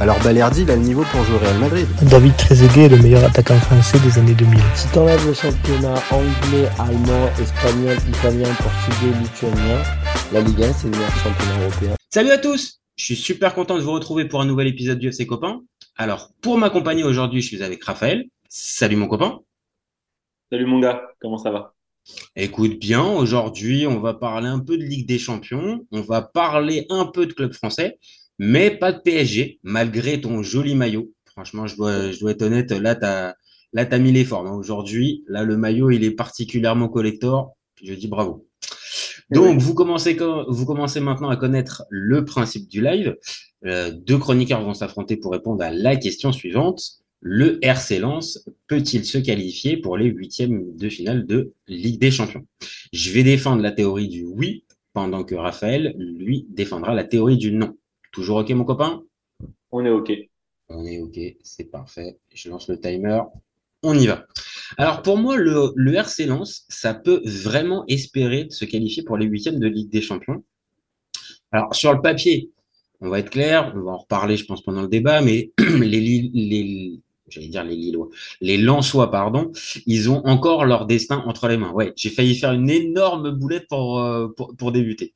alors Balerdi, il a le niveau pour jouer au Real Madrid. David Trezeguet est le meilleur attaquant français des années 2000. Si t'enlèves le championnat anglais, allemand, espagnol, italien, portugais, lituanien, la Ligue 1, c'est le meilleur championnat européen. Salut à tous Je suis super content de vous retrouver pour un nouvel épisode de ses copains. Alors, pour m'accompagner aujourd'hui, je suis avec Raphaël. Salut mon copain. Salut mon gars, comment ça va? Écoute bien, aujourd'hui, on va parler un peu de Ligue des Champions, on va parler un peu de club français, mais pas de PSG, malgré ton joli maillot. Franchement, je dois, je dois être honnête, là, tu as, là, as mis les formes. Hein. Aujourd'hui, là, le maillot, il est particulièrement collector. Je dis bravo. Donc, vous commencez, vous commencez maintenant à connaître le principe du live. Euh, deux chroniqueurs vont s'affronter pour répondre à la question suivante. Le RC Lens peut-il se qualifier pour les huitièmes de finale de Ligue des Champions? Je vais défendre la théorie du oui, pendant que Raphaël, lui, défendra la théorie du non. Toujours OK, mon copain? On est OK. On est OK, c'est parfait. Je lance le timer. On y va. Alors pour moi, le, le RC Lens, ça peut vraiment espérer de se qualifier pour les huitièmes de Ligue des Champions. Alors sur le papier, on va être clair, on va en reparler, je pense, pendant le débat, mais les, les, j'allais dire les Lillois, les Lensois, pardon, ils ont encore leur destin entre les mains. Ouais, j'ai failli faire une énorme boulette pour, euh, débuter.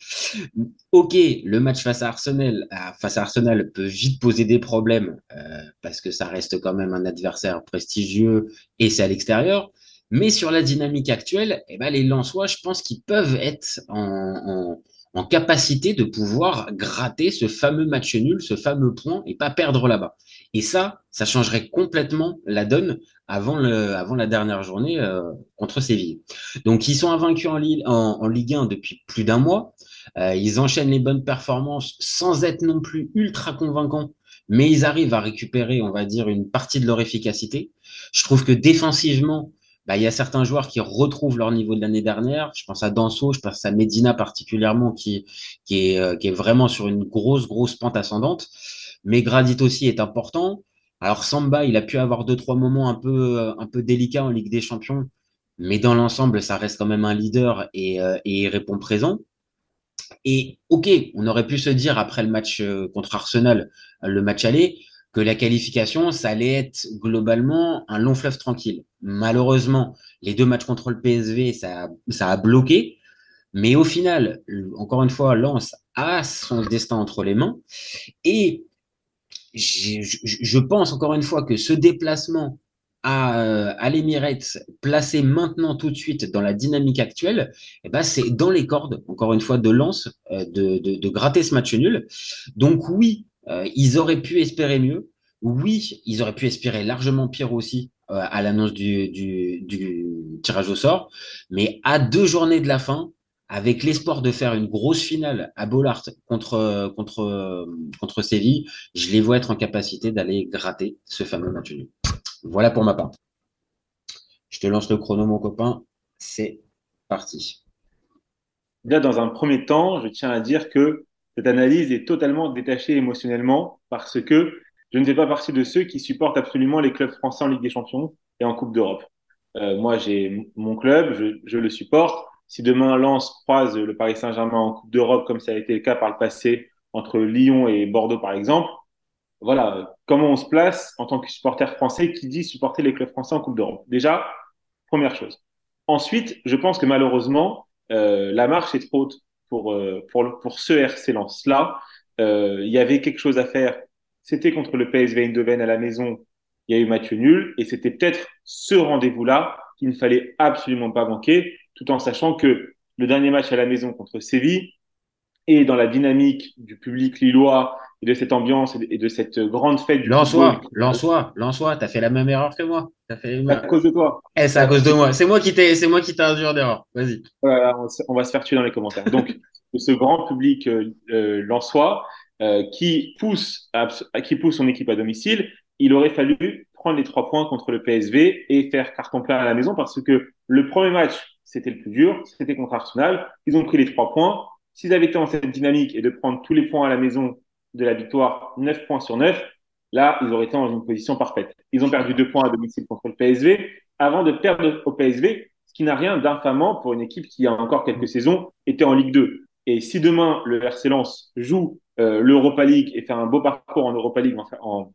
Ok, le match face à Arsenal, euh, face à Arsenal peut vite poser des problèmes euh, parce que ça reste quand même un adversaire prestigieux et c'est à l'extérieur. Mais sur la dynamique actuelle, eh ben, les Lensois, je pense qu'ils peuvent être en en capacité de pouvoir gratter ce fameux match nul, ce fameux point et pas perdre là-bas. Et ça, ça changerait complètement la donne avant, le, avant la dernière journée euh, contre Séville. Donc ils sont invaincus en, Ligue 1 depuis plus d'un mois. Euh, ils enchaînent les bonnes performances sans être non plus ultra convaincants, mais ils arrivent à récupérer, on va dire, une partie de leur efficacité. Je trouve que défensivement, bah, il y a certains joueurs qui retrouvent leur niveau de l'année dernière. Je pense à Danso, je pense à Medina particulièrement, qui, qui, est, euh, qui est vraiment sur une grosse, grosse pente ascendante. Mais Gradit aussi est important. Alors Samba, il a pu avoir deux, trois moments un peu, euh, un peu délicats en Ligue des Champions, mais dans l'ensemble, ça reste quand même un leader et, euh, et il répond présent. Et ok, on aurait pu se dire après le match contre Arsenal, le match aller, que la qualification, ça allait être globalement un long fleuve tranquille. Malheureusement, les deux matchs contre le PSV, ça, a bloqué. Mais au final, encore une fois, Lens a son destin entre les mains. Et je pense encore une fois que ce déplacement à, à l'Emirates, placé maintenant tout de suite dans la dynamique actuelle, eh ben c'est dans les cordes, encore une fois, de Lens, euh, de gratter ce match nul. Donc oui, euh, ils auraient pu espérer mieux. Oui, ils auraient pu espérer largement pire aussi euh, à l'annonce du, du, du, tirage au sort. Mais à deux journées de la fin, avec l'espoir de faire une grosse finale à Bollard contre, contre, contre Séville, je les vois être en capacité d'aller gratter ce fameux match. Voilà pour ma part. Je te lance le chrono, mon copain. C'est parti. Là, dans un premier temps, je tiens à dire que cette analyse est totalement détachée émotionnellement parce que je ne fais pas partie de ceux qui supportent absolument les clubs français en Ligue des Champions et en Coupe d'Europe. Euh, moi, j'ai mon club, je, le supporte. Si demain Lens croise le Paris Saint-Germain en Coupe d'Europe, comme ça a été le cas par le passé entre Lyon et Bordeaux, par exemple, voilà, comment on se place en tant que supporter français qui dit supporter les clubs français en Coupe d'Europe? Déjà, première chose. Ensuite, je pense que malheureusement, euh, la marche est trop haute pour, euh, pour, ce RC Lens-là. Euh, il y avait quelque chose à faire. C'était contre le PSV Eindhoven à la maison. Il y a eu match nul et c'était peut-être ce rendez-vous-là qu'il ne fallait absolument pas manquer, tout en sachant que le dernier match à la maison contre Séville et dans la dynamique du public lillois et de cette ambiance et de cette grande fête du Lançois, Lançois, Lançois, t'as fait la même erreur que moi. As fait à cause de toi. Eh, c'est à cause de moi. C'est moi qui t'ai, c'est moi qui t'ai induit d'erreur. Vas-y. Voilà, on va se faire tuer dans les commentaires. Donc, ce grand public euh, euh Lançois euh, qui pousse, à, qui pousse son équipe à domicile, il aurait fallu prendre les trois points contre le PSV et faire carton plein à la maison parce que le premier match c'était le plus dur, c'était contre Arsenal. Ils ont pris les trois points. S'ils avaient été en cette dynamique et de prendre tous les points à la maison de la victoire, 9 points sur 9, là, ils auraient été dans une position parfaite. Ils ont perdu deux points à domicile contre le PSV avant de perdre au PSV, ce qui n'a rien d'infamant pour une équipe qui, il y a encore quelques saisons, était en Ligue 2. Et si demain, le RC Lens joue euh, l'Europa League et fait un beau parcours en Europa League, en,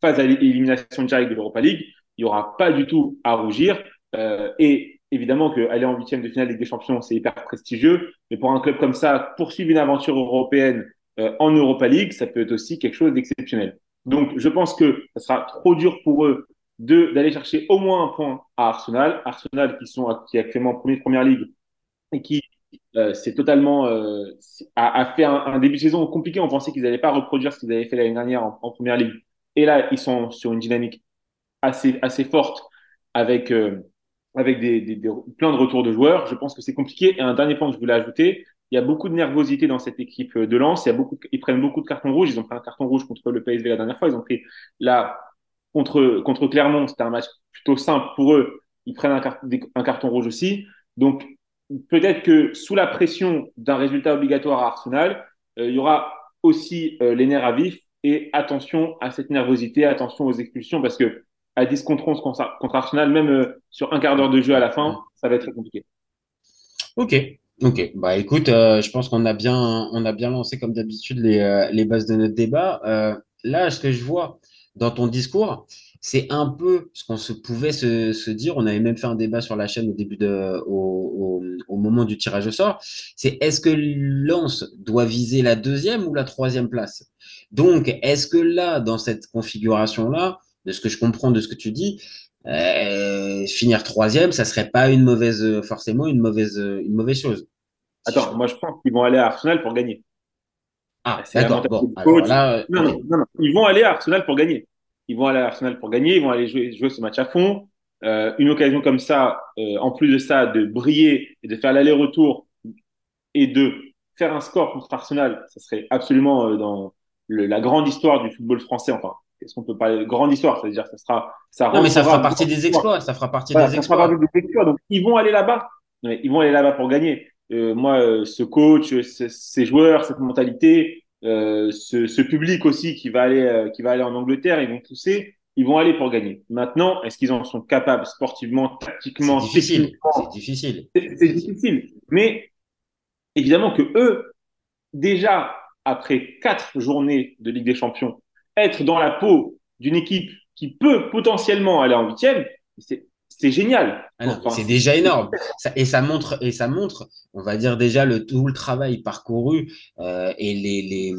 phase à l'élimination directe de l'Europa League, il n'y aura pas du tout à rougir. Euh, et évidemment qu'aller en huitième de finale Ligue des Champions, c'est hyper prestigieux. Mais pour un club comme ça, poursuivre une aventure européenne euh, en Europa League, ça peut être aussi quelque chose d'exceptionnel. Donc, je pense que ça sera trop dur pour eux de d'aller chercher au moins un point à Arsenal. Arsenal qui sont qui est actuellement en première première ligue et qui euh, c'est totalement euh, a, a, fait un, un, début de saison compliqué. On pensait qu'ils n'allaient pas reproduire ce qu'ils avaient fait l'année dernière en, en, première ligue. Et là, ils sont sur une dynamique assez assez forte avec euh, avec des, des, des, plein de retours de joueurs. Je pense que c'est compliqué. Et un dernier point que je voulais ajouter, il y a beaucoup de nervosité dans cette équipe de Lens. Il y a beaucoup, ils prennent beaucoup de cartons rouges. Ils ont pris un carton rouge contre le PSV la dernière fois. Ils ont pris là contre contre Clermont. C'était un match plutôt simple pour eux. Ils prennent un, un carton rouge aussi. Donc peut-être que sous la pression d'un résultat obligatoire à Arsenal, euh, il y aura aussi euh, les nerfs à vif et attention à cette nervosité, attention aux expulsions parce que à 10 contre 11 contre Arsenal, même euh, sur un quart d'heure de jeu à la fin, ça va être très compliqué. Ok, ok. Bah écoute, euh, je pense qu'on a bien, on a bien lancé comme d'habitude les, euh, les bases de notre débat. là, ce que je vois dans ton discours, c'est un peu ce qu'on se pouvait se, se, dire. On avait même fait un débat sur la chaîne au début de, au, au, au moment du tirage au sort. C'est est-ce que Lens doit viser la deuxième ou la troisième place? Donc, est-ce que là, dans cette configuration-là, de ce que je comprends de ce que tu dis, euh, finir troisième, ça serait pas une mauvaise, forcément une mauvaise, une mauvaise chose. Attends, moi je pense qu'ils vont aller à Arsenal pour gagner. Ah, d'accord. Bon, alors là, non, non, non, non, ils vont aller à Arsenal pour gagner ils vont aller à Arsenal pour gagner, ils vont aller jouer, jouer ce match à fond. Euh, une occasion comme ça, euh, en plus de ça, de briller et de faire l'aller-retour et de faire un score contre Arsenal, ça serait absolument euh, dans le, la grande histoire du football français. Enfin, est-ce qu'on peut parler de grande histoire? C'est-à-dire, ça sera, ça. Non, mais ça fera partie des exploits. Ça fera partie voilà, des exploits. Ça fera partie des exploits. Donc, ils vont aller là-bas. Ils vont aller là-bas pour gagner. Euh, moi, ce coach, ces joueurs, cette mentalité, euh, ce, ce, public aussi qui va aller euh, qui va aller en Angleterre, ils vont pousser, ils vont aller pour gagner. Maintenant, est-ce qu'ils en sont capables sportivement, tactiquement, C'est difficile. C'est difficile. C'est difficile. Mais évidemment que eux, déjà après quatre journées de Ligue des Champions, être dans la peau d'une équipe qui peut potentiellement aller en huitième, c'est c'est génial. Ah enfin, c'est déjà énorme. Ça, et ça montre, et ça montre, on va dire déjà le tout le travail parcouru euh, et les, les,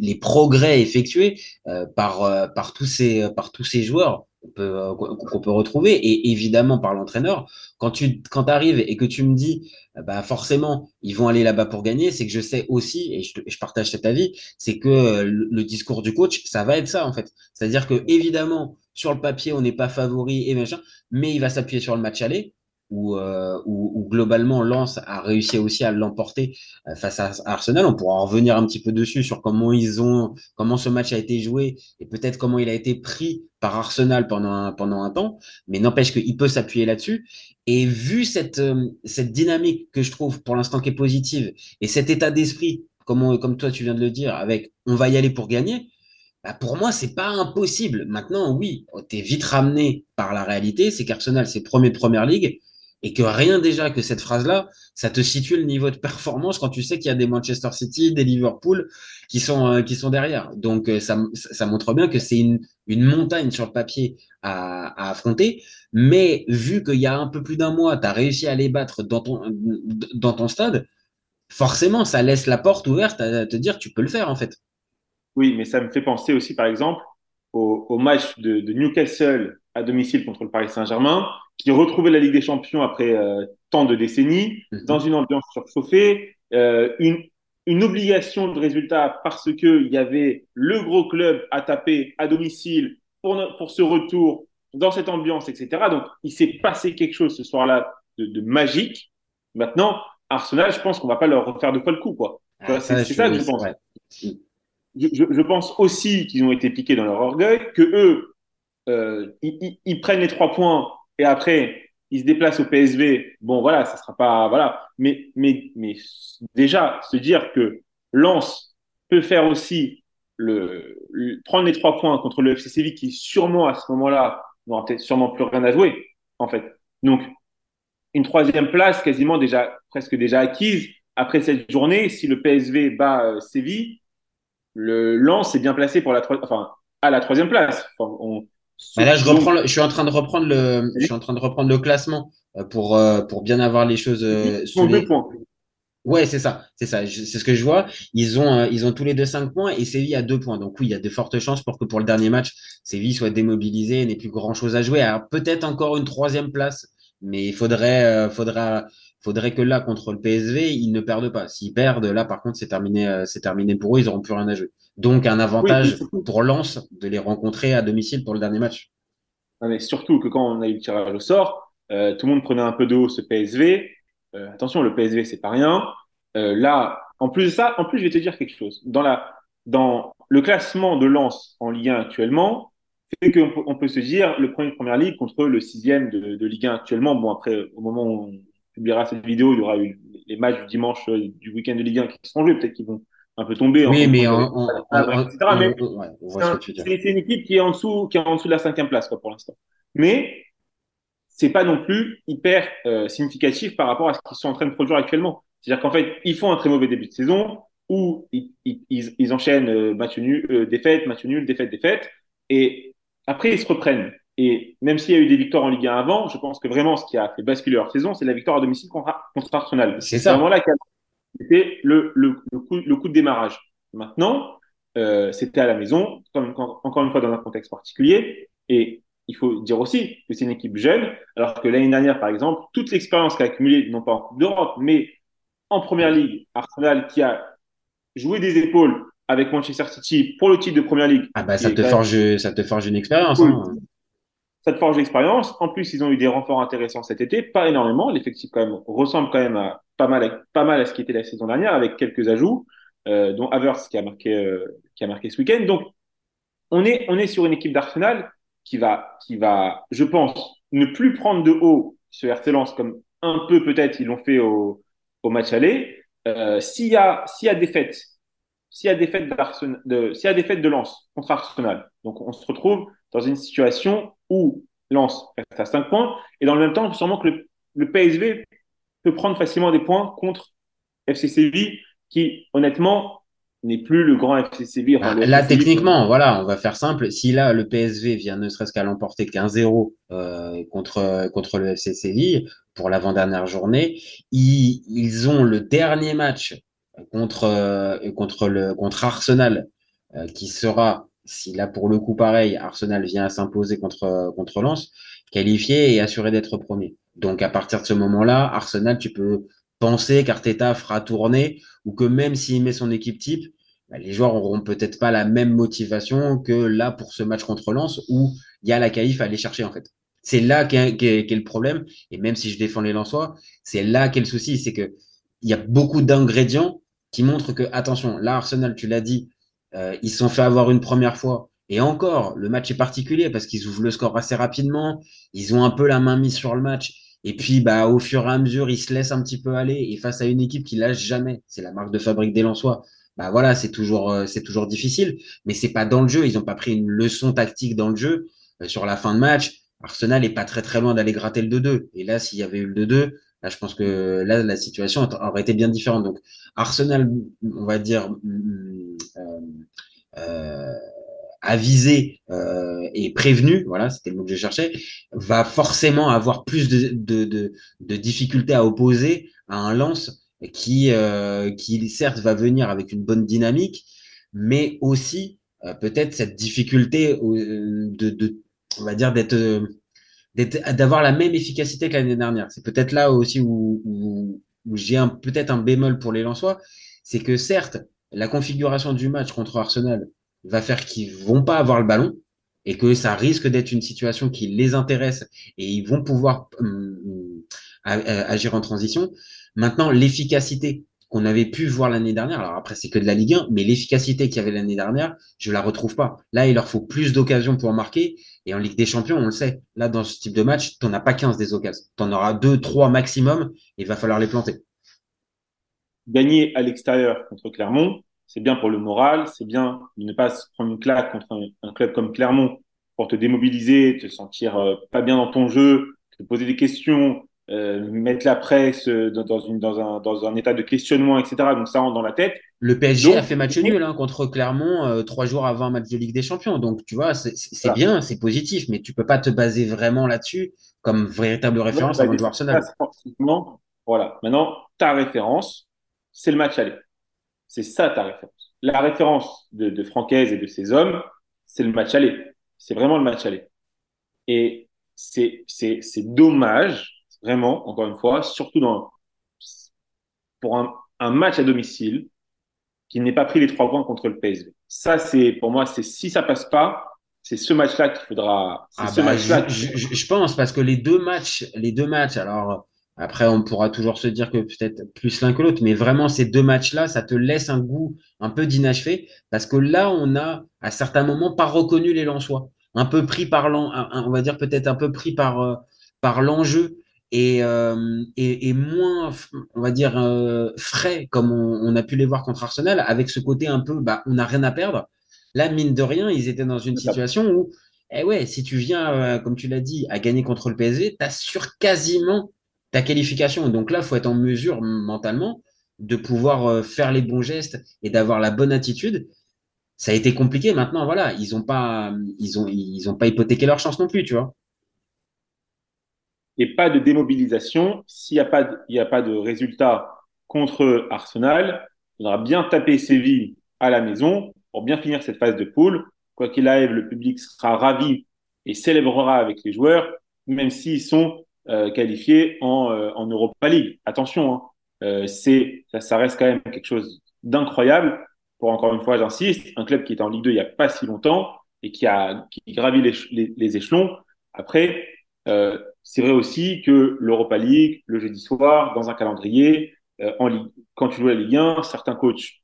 les progrès effectués euh, par euh, par tous ces par tous ces joueurs qu'on peut qu'on peut retrouver et évidemment par l'entraîneur. Quand tu quand arrives et que tu me dis bah forcément ils vont aller là-bas pour gagner, c'est que je sais aussi et je, partage cet avis, c'est que le, le discours du coach, ça va être ça en fait. C'est-à-dire que évidemment sur le papier, on n'est pas favori et machin, mais il va s'appuyer sur le match aller, où, euh, où, globalement Lens a réussi aussi à l'emporter euh, face à Arsenal. On pourra en revenir un petit peu dessus sur comment ils ont, comment ce match a été joué et peut-être comment il a été pris par Arsenal pendant un, pendant un temps. Mais n'empêche qu'il peut s'appuyer là-dessus. Et vu cette, euh, cette dynamique que je trouve pour l'instant qui est positive et cet état d'esprit, comme, comme toi tu viens de le dire, avec on va y aller pour gagner, bah pour moi, c'est pas impossible. Maintenant, oui, tu es vite ramené par la réalité, c'est qu'Arsenal, c'est premier première ligue, et que rien déjà que cette phrase-là, ça te situe le niveau de performance quand tu sais qu'il y a des Manchester City, des Liverpool qui sont, euh, qui sont derrière. Donc, euh, ça, ça montre bien que c'est une, une montagne sur le papier à, à affronter. Mais vu qu'il y a un peu plus d'un mois, tu as réussi à les battre dans ton, dans ton stade, forcément, ça laisse la porte ouverte à te dire tu peux le faire, en fait. Oui, mais ça me fait penser aussi, par exemple, au, au match de, de, Newcastle à domicile contre le Paris Saint-Germain, qui retrouvait la Ligue des Champions après euh, tant de décennies, -hmm. dans une ambiance surchauffée, euh, une, une obligation de résultat parce que il y avait le gros club à taper à domicile pour, pour ce retour dans cette ambiance, etc. Donc, il s'est passé quelque chose ce soir-là de, de, magique. Maintenant, Arsenal, je pense qu'on va pas leur refaire de fois le coup, quoi. Ah, c'est ça que je pense. Je, je, pense aussi qu'ils ont été piqués dans leur orgueil, que eux, euh, ils, ils, prennent les trois points et après, il se déplace au PSV. Bon, voilà, ça sera pas, voilà. Mais, mais, mais déjà, se dire que Lens peut faire aussi le, prendre les trois points contre le FC Séville qui sûrement à ce moment-là n'aura sûrement plus rien à jouer, en fait. Donc, une troisième place quasiment déjà, presque déjà acquise après cette journée. Si le PSV bat euh, Séville, le Lens est bien placé pour la enfin, à la troisième place. Là, je reprends. je suis en train de reprendre le. Je suis en train de reprendre le classement euh, pour euh, pour bien avoir les choses. Euh, sous les... points. Ouais, c'est ça, c'est ça. C'est ce que je vois. Ils ont ils ont tous les deux cinq points et Séville a deux points. Donc oui, il y a de fortes chances pour que pour le dernier match, Séville soit démobilisé et n'ait plus grand chose à jouer. Alors peut-être encore une troisième place, mais il faudrait faudra faudrait que là contre le PSV, ils ne perdent pas. S'ils perdent, là par contre, c'est terminé c'est terminé pour eux. Ils auront plus rien à jouer. Donc un avantage pour Lens de les rencontrer à domicile pour le dernier match. mais surtout que quand on a eu le tirage au sort, euh, tout le monde prenait un peu de haut ce PSV. Euh, attention, le PSV c'est pas rien. Euh, là, en plus de ça, en plus je vais te dire quelque chose. Dans la, dans le classement de Lens en Ligue 1 actuellement, c'est qu'on peut, on peut se dire le premier de première ligue contre le sixième de, de Ligue 1 actuellement. Bon après, au moment où on publiera cette vidéo, il y aura eu les matchs du dimanche du week-end de Ligue 1 qui seront joués. Peut-être qu'ils vont un peu tombé. Oui, mais, c'est une équipe qui est en dessous, qui est en dessous de la cinquième place quoi, pour l'instant. Mais c'est pas non plus hyper euh, significatif par rapport à ce qu'ils sont en train de produire actuellement. C'est-à-dire qu'en fait, ils font un très mauvais début de saison où ils, ils, ils, enchaînent euh, match nul, euh, défaite, match nul, défaite, défaite, et après ils se reprennent. Et même s'il y a eu des victoires en Ligue 1 avant, je pense que vraiment ce qui a fait basculer leur saison, c'est la victoire à domicile contre, contre Arsenal. C'est ça. vraiment là c'était le, le, le, coup, le coup de démarrage. Maintenant, euh, c'était à la maison, comme, encore une fois dans un contexte particulier. Et il faut dire aussi que c'est une équipe jeune, alors que l'année dernière, par exemple, toute l'expérience qu'a accumulée, non pas en Coupe d'Europe, mais en Première Ligue, Arsenal qui a joué des épaules avec Manchester City pour le titre de Première Ligue. Ah bah ça te, forge, ça te forge une expérience. Hein. Ça te forge l'expérience. En plus, ils ont eu des renforts intéressants cet été, pas énormément. L'effectif ressemble quand même à, pas mal, pas mal à ce qui était la saison dernière, avec quelques ajouts, euh, dont Havertz qui a marqué, euh, qui a marqué ce week-end. Donc, on est, on est sur une équipe d'Arsenal qui va, qui va, je pense, ne plus prendre de haut ce RC Lens comme un peu peut-être ils l'ont fait au, au match aller. Euh, s'il y a, s'il y a défaite, s'il y a défaite de, s'il y a défaite de Lens contre Arsenal, donc on se retrouve dans une situation où Lens reste à 5 points et dans le même temps, sûrement que le, le PSV peut prendre facilement des points contre FC Séville, qui honnêtement n'est plus le grand FC Séville. Ah, là, techniquement, voilà, on va faire simple. Si là, le PSV vient ne serait-ce qu'à l'emporter qu'un 0 euh, contre, contre le FC Séville pour l'avant-dernière journée, ils, ils, ont le dernier match contre, euh, contre, le, contre Arsenal euh, qui sera, si là pour le coup pareil, Arsenal vient à s'imposer contre, contre Lens, qualifié et assuré d'être premier. Donc à partir de ce moment-là, Arsenal, tu peux penser qu'Arteta fera tourner ou que même s'il met son équipe type, bah, les joueurs auront peut-être pas la même motivation que là pour ce match contre Lens où il y a la qualif à aller chercher en fait. C'est là qu'est le problème. Et même si je défends les Lensois, c'est là qu'est le souci. C'est que il y a beaucoup d'ingrédients qui montrent que, attention, là, Arsenal, tu l'as dit, euh, ils se sont fait avoir une première fois. Et encore, le match est particulier parce qu'ils ouvrent le score assez rapidement. Ils ont un peu la main mise sur le match. Et puis, bah, au fur et à mesure, ils se laissent un petit peu aller. Et face à une équipe qui lâche jamais, c'est la marque de fabrique des Lensois. Bah voilà, c'est toujours, euh, difficile. Mais c'est pas dans le jeu. Ils ont pas pris une leçon tactique dans le jeu. Euh, sur la fin de match, Arsenal est pas très très loin d'aller gratter le 2-2. Et là, s'il y avait eu le 2-2, là, je pense que là, la situation aurait été bien différente. Donc, Arsenal, on va dire, mm, euh, euh avisé euh, et prévenu, voilà, c'était le mot que je cherchais, va forcément avoir plus de, de, difficultés à opposer à un lance qui, qui certes va venir avec une bonne dynamique, mais aussi peut-être cette difficulté de, on va dire d'être d'avoir la même efficacité que l'année dernière. C'est peut-être là aussi où, où, où j'ai un, peut-être un bémol pour les Lensois, c'est que certes, la configuration du match contre Arsenal va faire qu'ils vont pas avoir le ballon et que ça risque d'être une situation qui les intéresse et ils vont pouvoir hum, hum, agir en transition. Maintenant, l'efficacité qu'on avait pu voir l'année dernière. Alors après, c'est que de la Ligue 1, mais l'efficacité qu'il y avait l'année dernière, je la retrouve pas. Là, il leur faut plus d'occasions pour marquer. Et en Ligue des Champions, on le sait. Là, dans ce type de match, tu n'en as pas 15 des occasions. Tu en auras 2, 3 maximum. Il va falloir les planter. Gagner à l'extérieur contre Clermont, c'est bien pour le moral. C'est bien de ne pas se prendre une claque contre un, un club comme Clermont pour te démobiliser, te sentir euh, pas bien dans ton jeu, te poser des questions, euh, mettre la presse euh, dans, dans, une, dans, un, dans un état de questionnement, etc. Donc ça rentre dans la tête. Le PSG Donc, a fait match nul hein, contre Clermont euh, trois jours avant un match de Ligue des Champions. Donc tu vois, c'est voilà. bien, c'est positif, mais tu peux pas te baser vraiment là-dessus comme véritable référence ouais, avant de jouer Arsenal. Voilà. Maintenant, ta référence, c'est le match aller. C'est ça ta référence. La référence de, de Francaise et de ses hommes, c'est le match aller. C'est vraiment le match aller. Et c'est dommage vraiment, encore une fois, surtout dans, pour un, un match à domicile, qui n'ait pas pris les trois points contre le PSV. Ça, c'est pour moi, c'est si ça passe pas, c'est ce match-là qu'il faudra. Ah ce bah, match-là. Je, je, je, pense parce que les deux matchs, les deux matchs, alors après on pourra toujours se dire que peut-être plus l'un que l'autre, mais vraiment ces deux matchs-là, ça te laisse un goût un peu d'inachevé parce que là, on a à certains moments pas reconnu les Lensois, un peu pris par l'en, on va dire peut-être un peu pris par euh, par l'enjeu et, euh, et, et, moins, on va dire, euh, frais, comme on, on, a pu les voir contre Arsenal, avec ce côté un peu, bah, on n'a rien à perdre. Là, mine de rien, ils étaient dans une situation où, eh ouais, si tu viens, euh, comme tu l'as dit, à gagner contre le PSG, tu assures quasiment ta qualification. Donc là, il faut être en mesure mentalement de pouvoir faire les bons gestes et d'avoir la bonne attitude. Ça a été compliqué. Maintenant, voilà, ils n'ont pas, ils ont, ils ont pas hypothéqué leur chance non plus, tu vois et pas de démobilisation. S'il n'y a, pas de, il a pas de résultat contre Arsenal, il faudra bien taper Séville à la maison pour bien finir cette phase de poule. Quoi qu'il arrive, le public sera ravi et célébrera avec les joueurs, même s'ils sont euh, qualifiés en, euh, en Europa League. Attention, hein, euh, ça, reste quand même quelque chose d'incroyable. Pour encore une fois, j'insiste, un club qui est en Ligue 2 il n'y a pas si longtemps et qui a qui gravit les, les, échelons. Après, c'est vrai aussi que l'Europa League, le jeudi soir, dans un calendrier, euh, en Ligue, quand tu joues la Ligue 1, certains coachs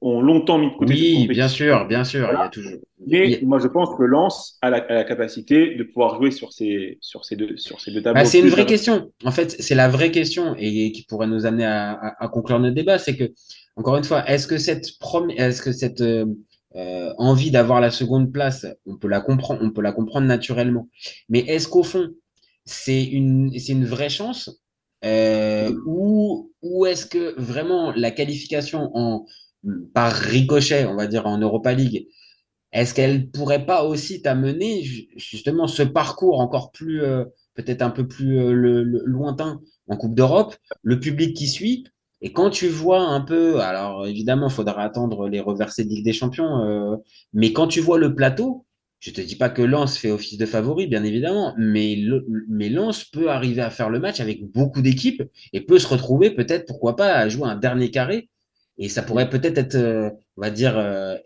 ont longtemps mis de côté. Oui, bien sûr, bien sûr. Voilà. Il y a toujours. Mais moi, je pense que Lens a la, a la, capacité de pouvoir jouer sur ces, sur ces deux, sur ces deux tableaux. Bah, c'est une vraie question. En fait, c'est la vraie question et qui pourrait nous amener à, à, à conclure notre débat, c'est que, encore une fois, est-ce que cette première, est-ce que cette euh, euh, envie d'avoir la seconde place, on peut la comprendre, on peut la comprendre naturellement. Mais est-ce qu'au fond, c'est une, vraie chance euh, ou, est-ce que vraiment la qualification par ricochet, on va dire en Europa League, est-ce qu'elle pourrait pas aussi t'amener justement ce parcours encore plus, euh, peut-être un peu plus euh, lointain en Coupe d'Europe, le public qui suit et quand tu vois un peu, alors évidemment, il faudra attendre les reversés de Ligue des Champions, mais quand tu vois le plateau, je te dis pas que Lens fait office de favori, bien évidemment, mais, le, mais Lens peut arriver à faire le match avec beaucoup d'équipes et peut se retrouver peut-être, pourquoi pas, à jouer un dernier carré. Et ça pourrait peut-être être, euh, on va dire, euh,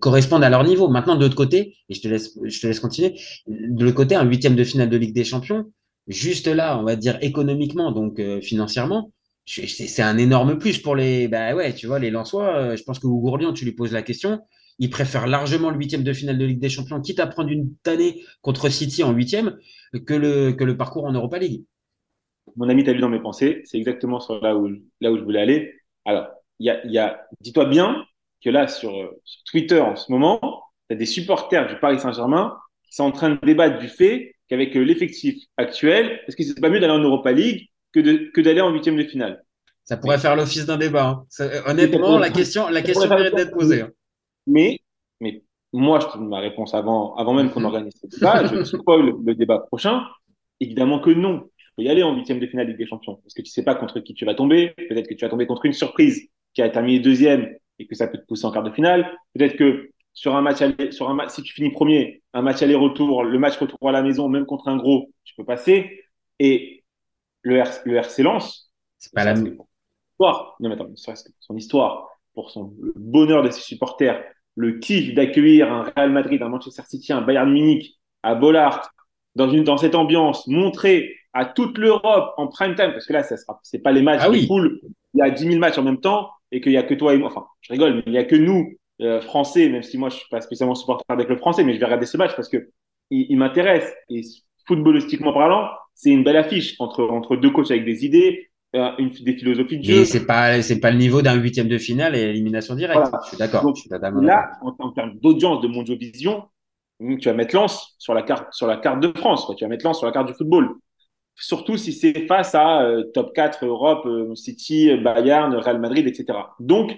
correspondre à leur niveau. Maintenant, de l'autre côté, et je te laisse, continuer, de l'autre côté, un huitième de finale de Ligue des Champions, juste là, on va dire économiquement, donc euh, financièrement, c'est un énorme plus pour les, bah tu vois, les Lensois. Euh, je pense que Ougourlian, tu lui poses la question, il préfère largement le huitième de finale de Ligue des Champions, quitte à prendre une tannée contre City en huitième, que le, que le parcours en Europa League. Mon ami, tu as lu dans mes pensées, c'est exactement sur là où, là où je voulais aller. Alors, il y a, y a dis-toi bien que là, sur, sur Twitter en ce moment, tu as des supporters du Paris Saint-Germain qui sont en train de débattre du fait qu'avec l'effectif actuel, est-ce que c'est pas mieux d'aller en Europa League que, de, que d'aller en huitième de finale? Ça pourrait faire l'office d'un débat. Hein. Ça, honnêtement, la question, la question mérite d'être posée. Mais, mais moi, je trouve ma réponse avant, avant même qu'on organise ce débat. je spoil le débat prochain. Évidemment que non. Il faut y aller en huitième de finale Ligue des Champions. Parce que tu sais pas contre qui tu vas tomber. Peut-être que tu vas tomber contre une surprise qui a terminé deuxième et que ça peut te pousser en quart de finale. Peut-être que sur un match aller, sur un match, si tu finis premier, un match aller-retour, le match retour à la maison, même contre un gros, tu peux passer. Et le, R, le RC Lens, c'est pas la même histoire. Non, mais attends, son histoire, pour son le bonheur de ses supporters, le kiff d'accueillir un Real Madrid, un Manchester City, un Bayern Munich à Bollard, dans une dans cette ambiance, montrer à toute l'Europe en prime time, parce que là, sera, c'est pas les matchs ah oui. de poule, il y a 10 000 matchs en même temps et qu'il y a que toi et moi, enfin, je rigole, mais il y a que nous, euh, Français, même si moi je suis pas spécialement supporter avec le français, mais je vais regarder ce match parce que il, il m'intéresse. Et footballistiquement parlant, c'est une belle affiche entre, entre deux coachs avec des idées, une, des philosophies de jeu. Mais c'est pas, c'est pas le niveau d'un huitième de finale et élimination directe. Voilà. Je suis d'accord. Là, en, en termes d'audience de Mondio Vision, tu vas mettre Lens sur la carte, sur la carte de France, quoi. tu vas mettre Lens sur la carte du football. Surtout si c'est face à euh, top 4 Europe, euh, City, Bayern, Real Madrid, etc. Donc,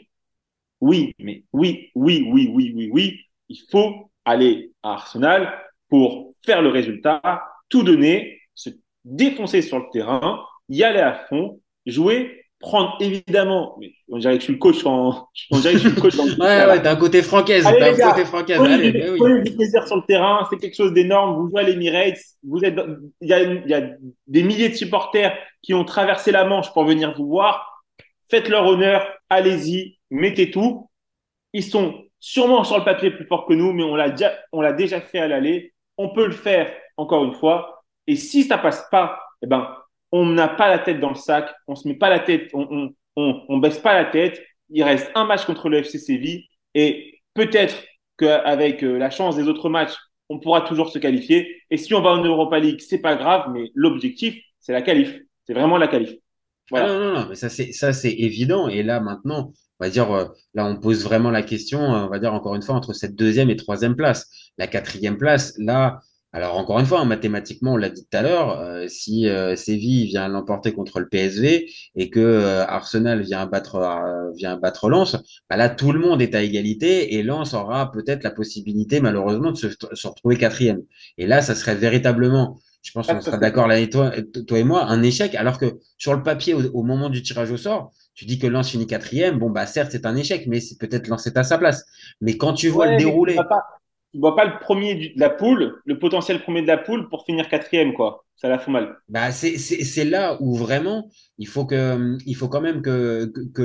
oui, mais oui, oui, oui, oui, oui, oui, il faut aller à Arsenal pour faire le résultat, tout donner, se défoncer sur le terrain, y aller à fond, jouer, prendre évidemment, mais on dirait que je suis le coach en, on dirait que je suis le coach dans ouais, ouais, t'as un côté francaise, Allez, t'as les gars, un côté francaise. Allez, du, mais oui. du plaisir sur le terrain, c'est quelque chose d'énorme. Vous jouez à l'Emirates, vous êtes, il y a, y a des milliers de supporters qui ont traversé la Manche pour venir vous voir. Faites leur honneur, allez-y, mettez tout. Ils sont sûrement sur le papier plus forts que nous, mais on l'a déjà, on l'a déjà fait à l'aller. On peut le faire encore une fois. Et si ça passe pas, eh ben, on n'a pas la tête dans le sac, on se met pas la tête, on, on, on, baisse pas la tête. Il reste un match contre le FC Séville et peut-être qu'avec euh, la chance des autres matchs, on pourra toujours se qualifier. Et si on va en Europa League, c'est pas grave, mais l'objectif, c'est la qualif. C'est vraiment la qualif. Ah non, non, non, mais ça c'est ça c'est évident. Et là maintenant, on va dire, euh, là on pose vraiment la question, euh, on va dire encore une fois entre cette deuxième et troisième place. La quatrième place, là, alors encore une fois, hein, mathématiquement, on l'a dit tout à l'heure, euh, si euh, Séville vient l'emporter contre le PSV et que euh, Arsenal vient battre vient battre Lens, bah là tout le monde est à égalité et Lens aura peut-être la possibilité malheureusement de se, se retrouver quatrième. Et là, ça serait véritablement je pense qu'on sera d'accord là, et toi, toi et moi, un échec, alors que sur le papier, au, au, moment du tirage au sort, tu dis que Lens finit quatrième, bon, bah certes, c'est un échec, mais c'est peut-être Lens est à sa place. Mais quand tu vois Ouais, le déroulé. Tu vois pas, le premier de la poule, le potentiel premier de la poule pour finir quatrième, quoi. Ça la fout mal. Bah, c'est là où vraiment il faut que il faut quand même que, que,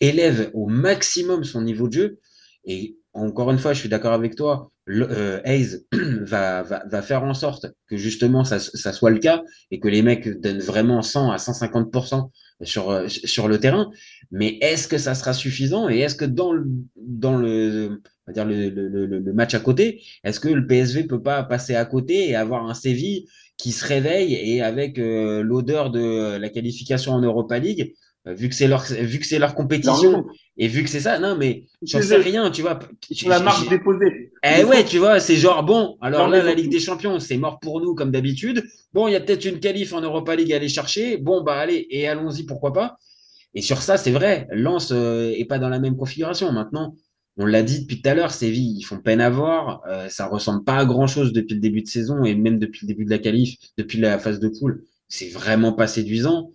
élève au maximum son niveau de jeu. Et encore une fois, je suis d'accord avec toi, le, euh, Hayes va, va, va faire en sorte que justement ça, ça soit le cas et que les mecs donnent vraiment 100 à 150% sur, euh, sur le terrain. Mais est-ce que ça sera suffisant et est-ce que dans le, dans le, va dire le, le, match à côté, est-ce que le PSV peut pas passer à côté et avoir un Séville qui se réveille et avec euh, l'odeur de la qualification en Europa League, euh, vu que c'est leur vu que c'est leur compétition et vu que c'est ça, non mais j'en sais rien, tu vois. Sur la marche déposée. Eh ouais, tu vois, c'est genre bon. Alors là, la. Ligue des Champions, c'est mort pour nous comme d'habitude. Bon, il y a peut-être une qualif en Europa League à aller chercher. Bon, bah allez et allons-y, pourquoi pas. Et sur ça, c'est vrai, Lens euh, est pas dans la même configuration. Maintenant, on l'a dit depuis tout à l'heure, Séville, ils font peine à voir. Euh, ça ressemble pas à grand-chose depuis le début de saison et même depuis le début de la qualif, depuis la phase de poule. C'est vraiment pas séduisant.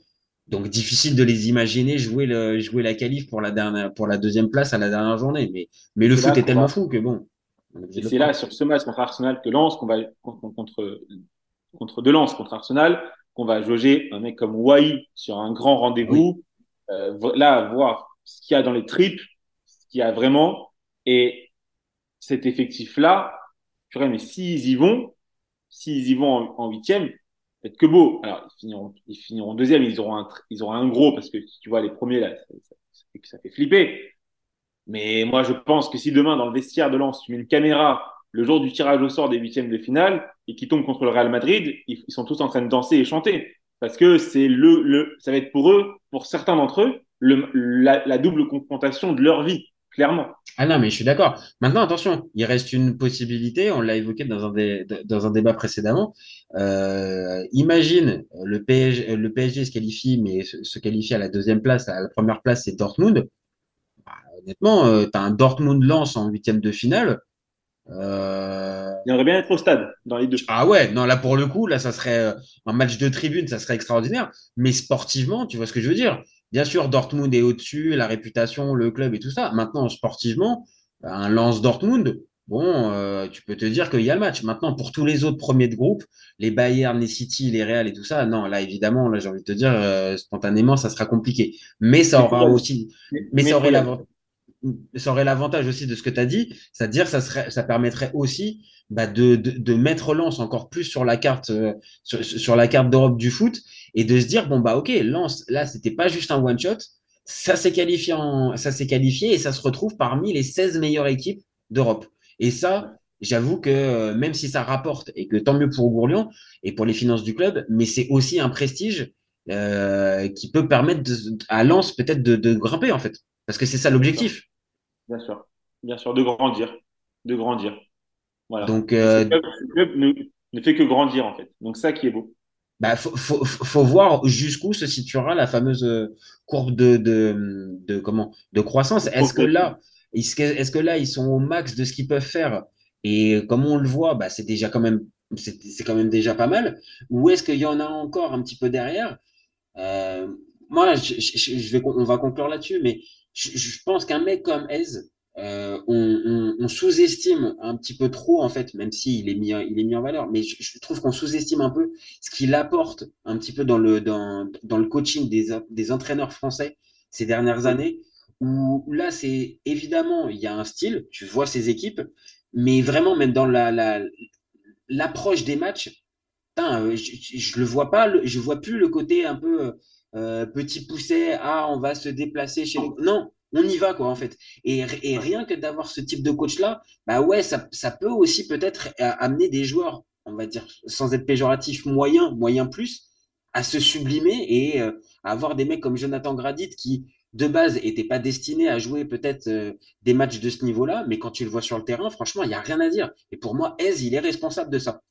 Donc difficile de les imaginer jouer le jouer la qualif pour la dernière pour la deuxième place à la dernière journée. Mais mais le foot est tellement va- fou que bon. c'est là, sur ce match contre Arsenal que Lens, qu'on va, contre, contre, de Lens contre Arsenal, qu'on va jauger un mec comme Wai sur un grand rendez-vous. Euh, là, voir ce qu'il y a dans les tripes, ce qu'il y a vraiment. Et cet effectif-là, purée, mais s'ils y vont, s'ils y vont en, huitième, peut-être que beau. Alors, ils finiront, ils finiront deuxième, ils auront un, gros parce que tu vois, les premiers là, ça, ça- fait, ça flipper. Mais moi, je pense que si demain, dans le vestiaire de Lens, tu mets une caméra le jour du tirage au sort des huitièmes de finale et qui tombe contre le Real Madrid, ils, sont tous en train de danser et chanter. Parce que c'est le, le, ça va être pour eux, pour certains d'entre eux, la double confrontation de leur vie, clairement. Ah non, mais je suis d'accord. Maintenant, attention, il reste une possibilité, on l'a évoqué dans un, dé- dans un débat précédemment. Euh, imagine le PSG, le PSG se qualifie, mais se, se qualifie à la deuxième place, à la première place, c'est Dortmund. Bah, honnêtement, euh, tu as un Dortmund-Lens en huitième de finale. Euh, Il aimerait bien être au stade, dans les deux. ah ouais, non, là pour le coup, là, ça serait euh, un match de tribune, ça serait extraordinaire. Mais sportivement, tu vois ce que je veux dire? Bien sûr, Dortmund est au-dessus, la réputation, le club et tout ça. Maintenant, sportivement, un Lens Dortmund, bon, euh, tu peux te dire qu'il y a le match. Maintenant, pour tous les autres premiers de groupe, les Bayern, les City, les Real et tout ça, non, là, évidemment, là, j'ai envie de te dire, euh, spontanément, ça sera compliqué. Mais ça aura aussi, mais ça aurait l'avantage ça aurait l'avantage aussi de ce que tu as dit, c'est-à-dire ça serait, ça permettrait aussi bah, de, de, de mettre Lens encore plus sur la carte, euh, sur, sur la carte d'Europe du foot et de se dire bon bah ok Lens là c'était pas juste un one shot, ça s'est qualifié, en, ça s'est qualifié et ça se retrouve parmi les 16 meilleures équipes d'Europe. Et ça, j'avoue que euh, même si ça rapporte et que tant mieux pour Gourlion et pour les finances du club, mais c'est aussi un prestige euh, qui peut permettre de- à Lens peut-être de, de grimper en fait. Parce que c'est ça l'objectif. Bien sûr, bien sûr, de grandir, de grandir. Voilà. Donc, Ce euh, club ne, ne fait que grandir en fait. Donc ça qui est beau. Bah, faut, faut, faut voir jusqu'où se situera la fameuse euh, courbe de, de, de, comment, de croissance. Est-ce que là, est-ce que, là, ils sont au max de ce qu'ils peuvent faire? Et comme on le voit, bah, c'est déjà quand même, c'est quand même déjà pas mal. Ou est-ce qu'il y en a encore un petit peu derrière? Euh, moi, je, je- je vais, on va conclure là-dessus, mais je, je pense qu'un mec comme Ez, euh, on, on- on sous-estime un petit peu trop, en fait, même s'il est mis, il est mis en valeur, mais je, je trouve qu'on sous-estime un peu ce qu'il apporte un petit peu dans le, dans, dans le coaching des, des entraîneurs français ces dernières années, où là, c'est évidemment, il y a un style, tu vois ces équipes, mais vraiment, même dans la, la, l'approche des matchs, euh, je, je, le vois pas, je vois plus le côté un peu euh, petit pousset, ah, on va se déplacer chez les... Non, on y va, quoi, en fait. Et, et rien que d'avoir ce type de coach-là, bah ouais, ça, ça peut aussi peut-être euh, amener des joueurs, on va dire, sans être péjoratif, moyens, moyens plus, à se sublimer et euh, à avoir des mecs comme Jonathan Gradit qui, de base, n'étaient pas destinés à jouer peut-être euh, des matchs de ce niveau-là, mais quand tu le vois sur le terrain, franchement, il n'y a rien à dire. Et pour moi, Ez, il est responsable de ça.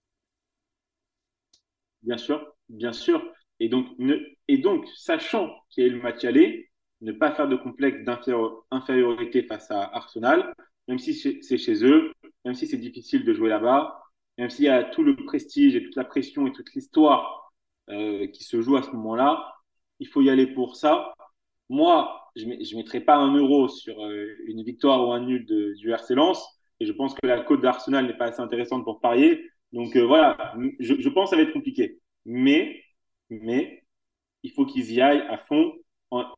Bien sûr, bien sûr. Et donc, ne, et donc sachant qu'il y a eu le match aller, ne pas faire de complexe d'infériorité face à Arsenal, même si c'est chez eux, même si c'est difficile de jouer là-bas, même s'il y a tout le prestige et toute la pression et toute l'histoire euh, qui se joue à ce moment-là, il faut y aller pour ça. Moi, je ne mettrai pas un euro sur euh, une victoire ou un nul du RC Lens, et je pense que la cote d'Arsenal n'est pas assez intéressante pour parier. Donc euh, voilà, je, je, pense que ça va être compliqué. Mais, mais il faut qu'ils y aillent à fond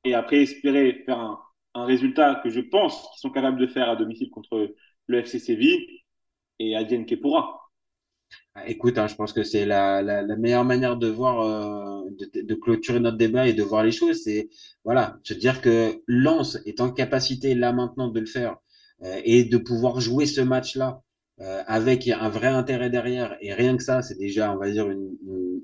et après espérer faire un, résultat que je pense qu'ils sont capables de faire à domicile contre le FC Séville et Adien Kepura. Écoute, hein, je pense que c'est la, meilleure manière de voir, euh, de, clôturer notre débat et de voir les choses, c'est voilà, se dire que Lens est en capacité là maintenant de le faire euh, et de pouvoir jouer ce match-là euh, avec un vrai intérêt derrière. Et rien que ça, c'est déjà, on va dire, une,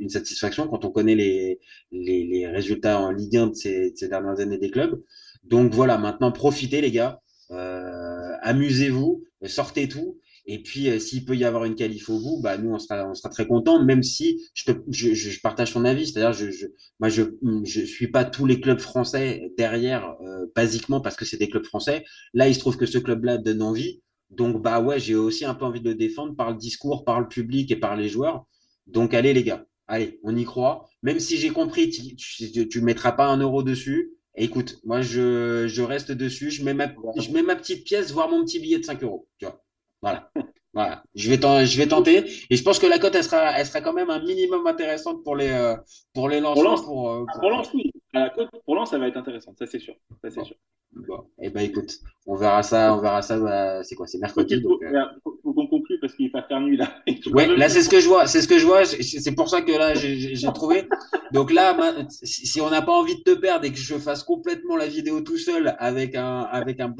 une, satisfaction quand on connaît les, résultats en Ligue 1 de ces, de ces, dernières années des clubs. Donc voilà, maintenant profitez les gars, euh, amusez-vous, sortez tout. Et puis, euh, s'il peut y avoir une qualif au bout, bah, nous, on sera, très contents, même si je, partage ton avis. C'est-à-dire, je, moi, je je suis pas tous les clubs français derrière, euh, basiquement, parce que c'est des clubs français. Là, il se trouve que ce club-là donne envie. Donc, bah ouais, j'ai aussi un peu envie de le défendre par le discours, par le public et par les joueurs. Donc, allez, les gars, allez, on y croit. Même si j'ai compris, tu, tu, tu mettras pas un euro dessus. Et écoute, moi, je, je reste dessus. Je mets, ma, je mets ma petite pièce, voire mon petit billet de 5 euros. Tu vois. Voilà. Voilà. Je vais, je vais tenter. Et je pense que la cote, elle sera, elle sera quand même un minimum intéressante pour les, euh, pour les lancements. Pour euh, pour... pour Lens oui. À la cote, pour Lens, ça va être intéressant. Ça, c'est sûr. Ça, c'est bon. sûr. Bon. Eh ben, écoute, on verra ça, on verra ça, bah, c'est quoi, c'est mercredi. Il faut, donc, euh... faut, faut qu'on conclue parce qu'il va faire nuit là. Ouais, là, c'est ce que je vois, c'est ce que je vois. C'est pour ça que là, j'ai trouvé. Donc là, ma, si, si on n'a pas envie de te perdre et que je fasse complètement la vidéo tout seul avec un, avec un,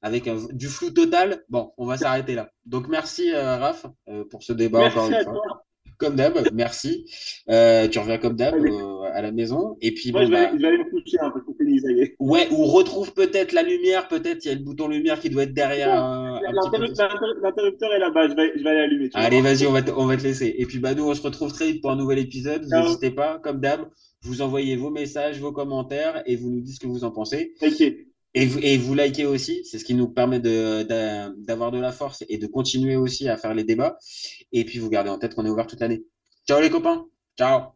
avec un, du flou total, bon, on va s'arrêter là. Donc merci, euh, Raph, euh, pour ce débat. Merci encore à une fois. Comme d'hab, merci. Euh, tu reviens comme d'hab euh, à la maison. Et puis, bon, je, vais, bah, je vais aller me coucher un peu pour finir, ça y est. ouais, ou retrouve peut-être la lumière, peut-être il y a le bouton lumière qui doit être derrière. L'interrupteur est là-bas, je vais, je vais aller allumer. Allez, vas-y, on va, te, on va te laisser. Et puis, bah, nous, on se retrouve très vite pour un nouvel épisode. N'hésitez pas, comme d'hab, vous envoyez vos messages, vos commentaires et vous nous dites ce que vous en pensez. Ok. Et vous, et vous likez aussi, c'est ce qui nous permet de- de- d'avoir de, la force et de continuer aussi à faire les débats. Et puis, vous gardez en tête qu'on est ouvert toute l'année. Ciao les copains. Ciao.